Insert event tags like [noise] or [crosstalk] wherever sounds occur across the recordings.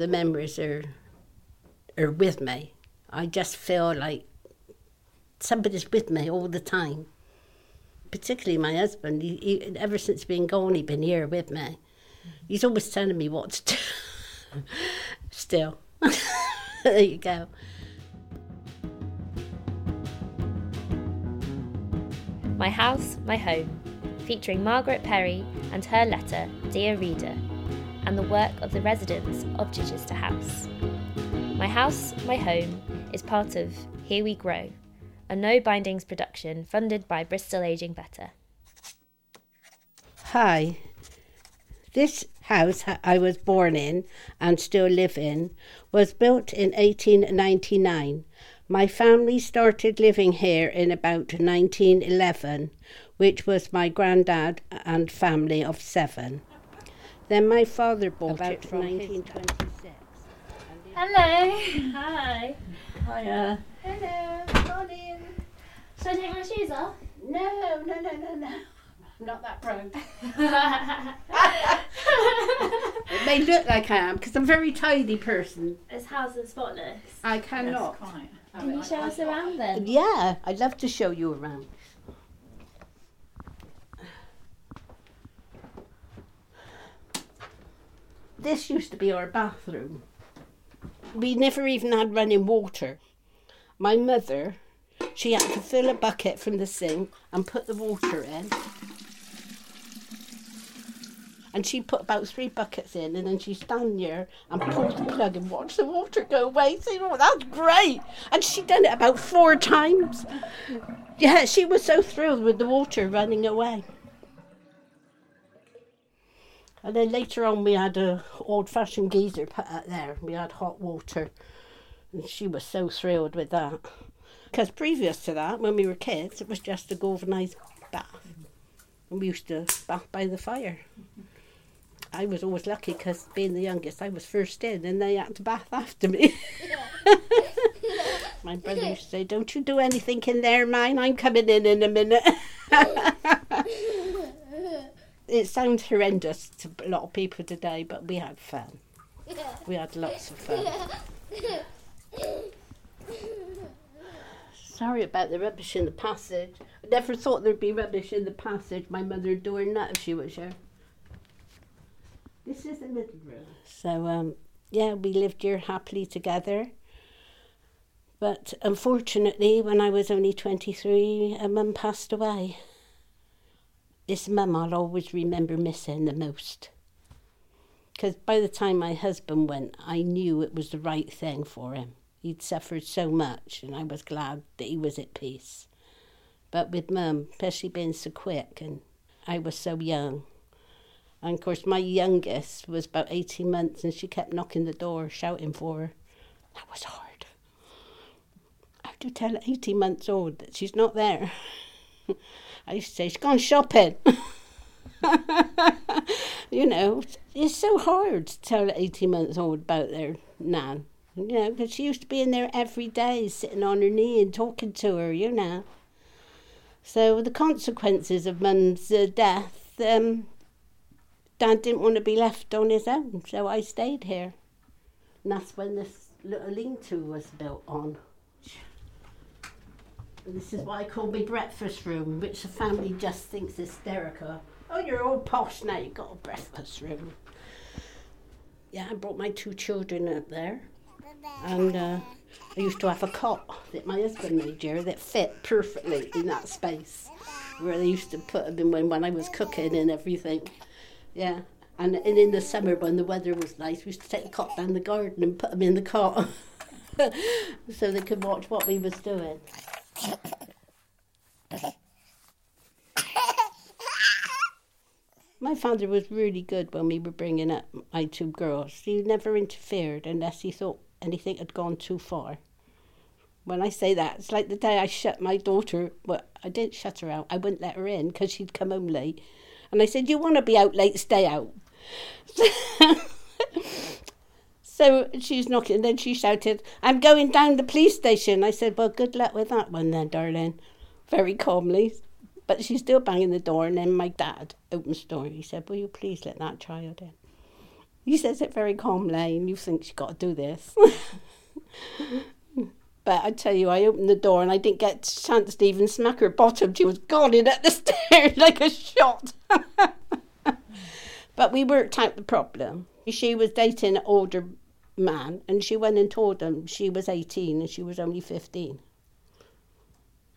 the memories are are with me. I just feel like somebody's with me all the time. Particularly my husband. He, he, ever since being gone, he's been here with me. He's always telling me what to do. [laughs] Still, [laughs] there you go. My House, My Home, featuring Margaret Perry and her letter, Dear Reader, and the work of the residents of Chichester House. My House, My Home is part of Here We Grow, a no bindings production funded by Bristol Aging Better. Hi. This house I was born in and still live in was built in 1899. My family started living here in about 1911, which was my granddad and family of seven. Then my father bought About it from from his 1926. Hello. Hi. Hiya. Hello. Morning. Should I take my shoes off? No, no, no, no, no. I'm not that proud. [laughs] It may look like I am because I'm a very tidy person. This house is spotless. I cannot. Can you show us around then? Yeah, I'd love to show you around. This used to be our bathroom. We never even had running water. My mother, she had to fill a bucket from the sink and put the water in. And she put about three buckets in, and then she'd stand there and pull the plug and watch the water go away. Say, oh, that's great! And she done it about four times. Yeah, she was so thrilled with the water running away. And then later on, we had a old-fashioned geyser put out there. We had hot water, and she was so thrilled with that. Because previous to that, when we were kids, it was just a galvanised bath, and we used to bath by the fire. I was always lucky because being the youngest, I was first in, and they had to bath after me. [laughs] My brother used to say, "Don't you do anything in there, mine. I'm coming in in a minute." [laughs] it sounds horrendous to a lot of people today, but we had fun. We had lots of fun. Sorry about the rubbish in the passage. I never thought there'd be rubbish in the passage. My mother would do her nut if she was here. This is the middle room. So, um, yeah, we lived here happily together. But unfortunately, when I was only 23, a mum passed away. This mum I'll always remember missing the most. Because by the time my husband went, I knew it was the right thing for him. He'd suffered so much, and I was glad that he was at peace. But with mum, especially being so quick, and I was so young. And of course, my youngest was about 18 months, and she kept knocking the door, shouting for her. That was hard. I have to tell an 18 months old that she's not there. [laughs] I used to say, she's gone shopping. [laughs] you know, it's so hard to tell an 18 months old about their nan. You know, because she used to be in there every day, sitting on her knee and talking to her, you know. So the consequences of mum's uh, death, um, Dad didn't want to be left on his own, so I stayed here. And that's when this little lean-to was built on. This is what I call my breakfast room, which the family just thinks hysterical. Oh, you're all posh now, you've got a breakfast room. Yeah, I brought my two children up there. And uh, I used to have a cot that my husband made here that fit perfectly in that space where they used to put them in when, when I was cooking and everything. Yeah. And, and in the summer when the weather was nice, we used to take the cot down the garden and put them in the cot [laughs] so they could watch what we was doing. [laughs] My father was really good when we were bringing up my two girls. He never interfered unless he thought anything had gone too far. When I say that, it's like the day I shut my daughter. Well, I didn't shut her out. I wouldn't let her in because she'd come home late. And I said, "You want to be out late? Stay out." [laughs] so she's knocking. And then she shouted, "I'm going down the police station." I said, "Well, good luck with that one, then, darling." Very calmly, but she's still banging the door. And then my dad opens the door. and He said, "Will you please let that child in?" He says it very calmly, and you think she's got to do this. [laughs] but I tell you, I opened the door and I didn't get a chance to even smack her bottom. She was gone in at the [laughs] stairs like a shot. [laughs] but we worked out the problem. She was dating an older man, and she went and told him she was 18 and she was only 15.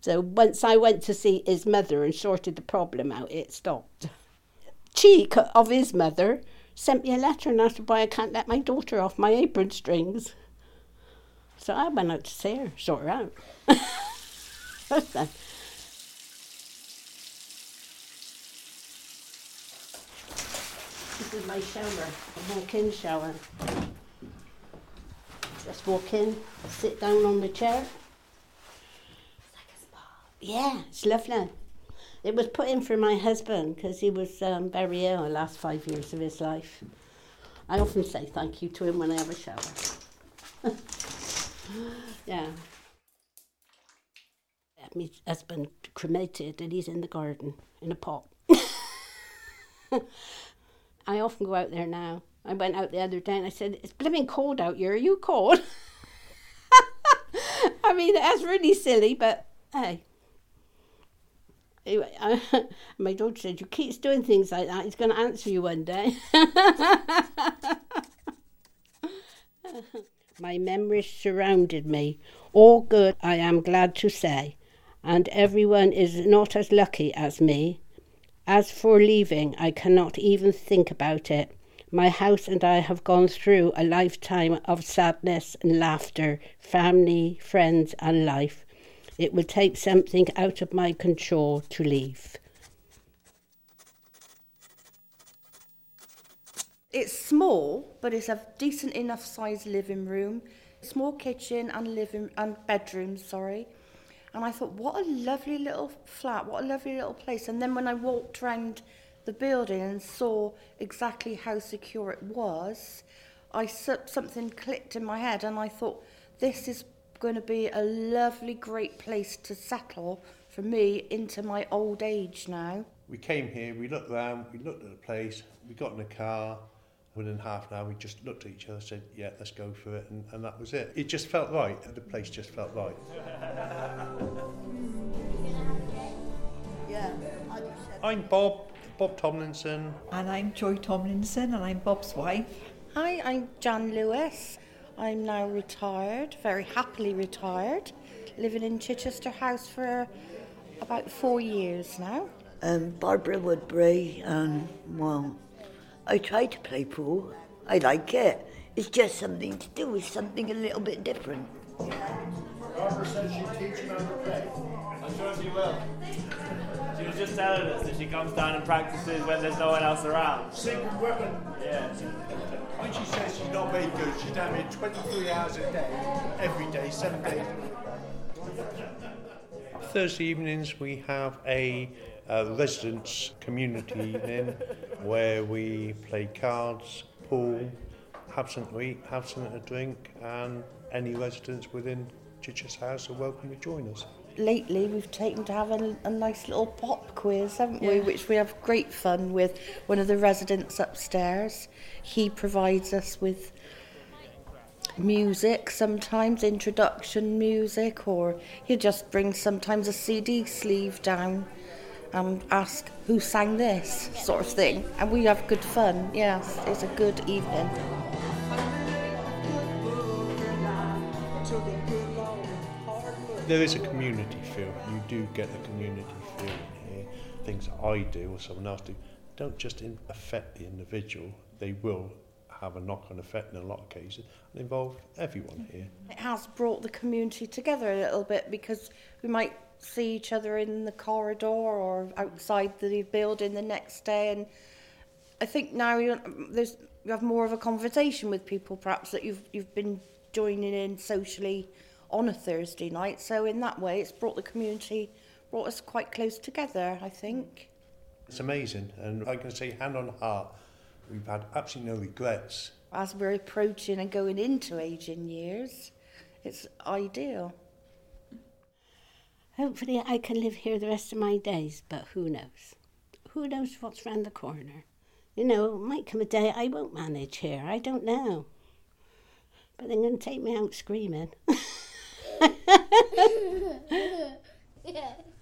So once I went to see his mother and sorted the problem out, it stopped. Cheek of his mother sent me a letter and asked why I can't let my daughter off my apron strings. So I went out to see her, sort her out. [laughs] this is my shower, a walk-in shower. Just walk in, sit down on the chair, yeah, it's lovely. It was put in for my husband because he was um, very ill the last five years of his life. I often say thank you to him when I have a shower. [laughs] yeah. My husband cremated and he's in the garden in a pot. [laughs] I often go out there now. I went out the other day and I said, It's blooming cold out here. Are you cold? [laughs] I mean, that's really silly, but hey. Anyway, I, [laughs] my daughter said, "You keep doing things like that. He's going to answer you one day." [laughs] my memories surrounded me, all good. I am glad to say, and everyone is not as lucky as me. As for leaving, I cannot even think about it. My house and I have gone through a lifetime of sadness and laughter, family, friends, and life. It would take something out of my control to leave. It's small, but it's a decent enough size living room, small kitchen and living and bedroom, sorry. And I thought, what a lovely little flat, what a lovely little place. And then when I walked around the building and saw exactly how secure it was, I something clicked in my head, and I thought, this is going to be a lovely, great place to settle for me into my old age now. We came here, we looked around, we looked at the place, we got in the car. Within half an hour, we just looked at each other, and said, "Yeah, let's go for it," and, and that was it. It just felt right. The place just felt right. [laughs] yeah. I'm Bob, Bob Tomlinson. And I'm Joy Tomlinson, and I'm Bob's wife. Hi, I'm Jan Lewis. I'm now retired, very happily retired, living in Chichester House for about four years now. Um, Barbara Woodbury, and well, I try to play pool. I like it. It's just something to do with something a little bit different. Barbara says she teach to play. I'm sure she will. She was just telling us that she comes down and practices when there's no one else around. Secret weapon. Yeah. When she says she's not very good, she's down here 23 hours a day, every day, seven days. Thursday evenings we have a uh, residents community evening where we play cards, pool, have something to eat, have something to drink, and any residents within Chichester House are welcome to join us lately we've taken to have a, a nice little pop quiz, haven't yeah. we? Which we have great fun with. One of the residents upstairs, he provides us with music sometimes, introduction music, or he'll just bring sometimes a CD sleeve down and ask who sang this sort of thing. And we have good fun. Yes, it's a good evening. There is a community feel. You do get a community feel here. Things I do or someone else do don't just in affect the individual, they will have a knock-on effect in a lot of cases and involve everyone here. It has brought the community together a little bit because we might see each other in the corridor or outside the building the next day and I think now you there's you have more of a conversation with people perhaps that you've you've been joining in socially on a Thursday night. So in that way, it's brought the community, brought us quite close together, I think. It's amazing, and I can say hand on heart, we've had absolutely no regrets. As we're approaching and going into aging years, it's ideal. Hopefully, I can live here the rest of my days, but who knows? Who knows what's round the corner? You know, it might come a day I won't manage here. I don't know. But they're going to take me out screaming. [laughs] [laughs] [laughs] yeah.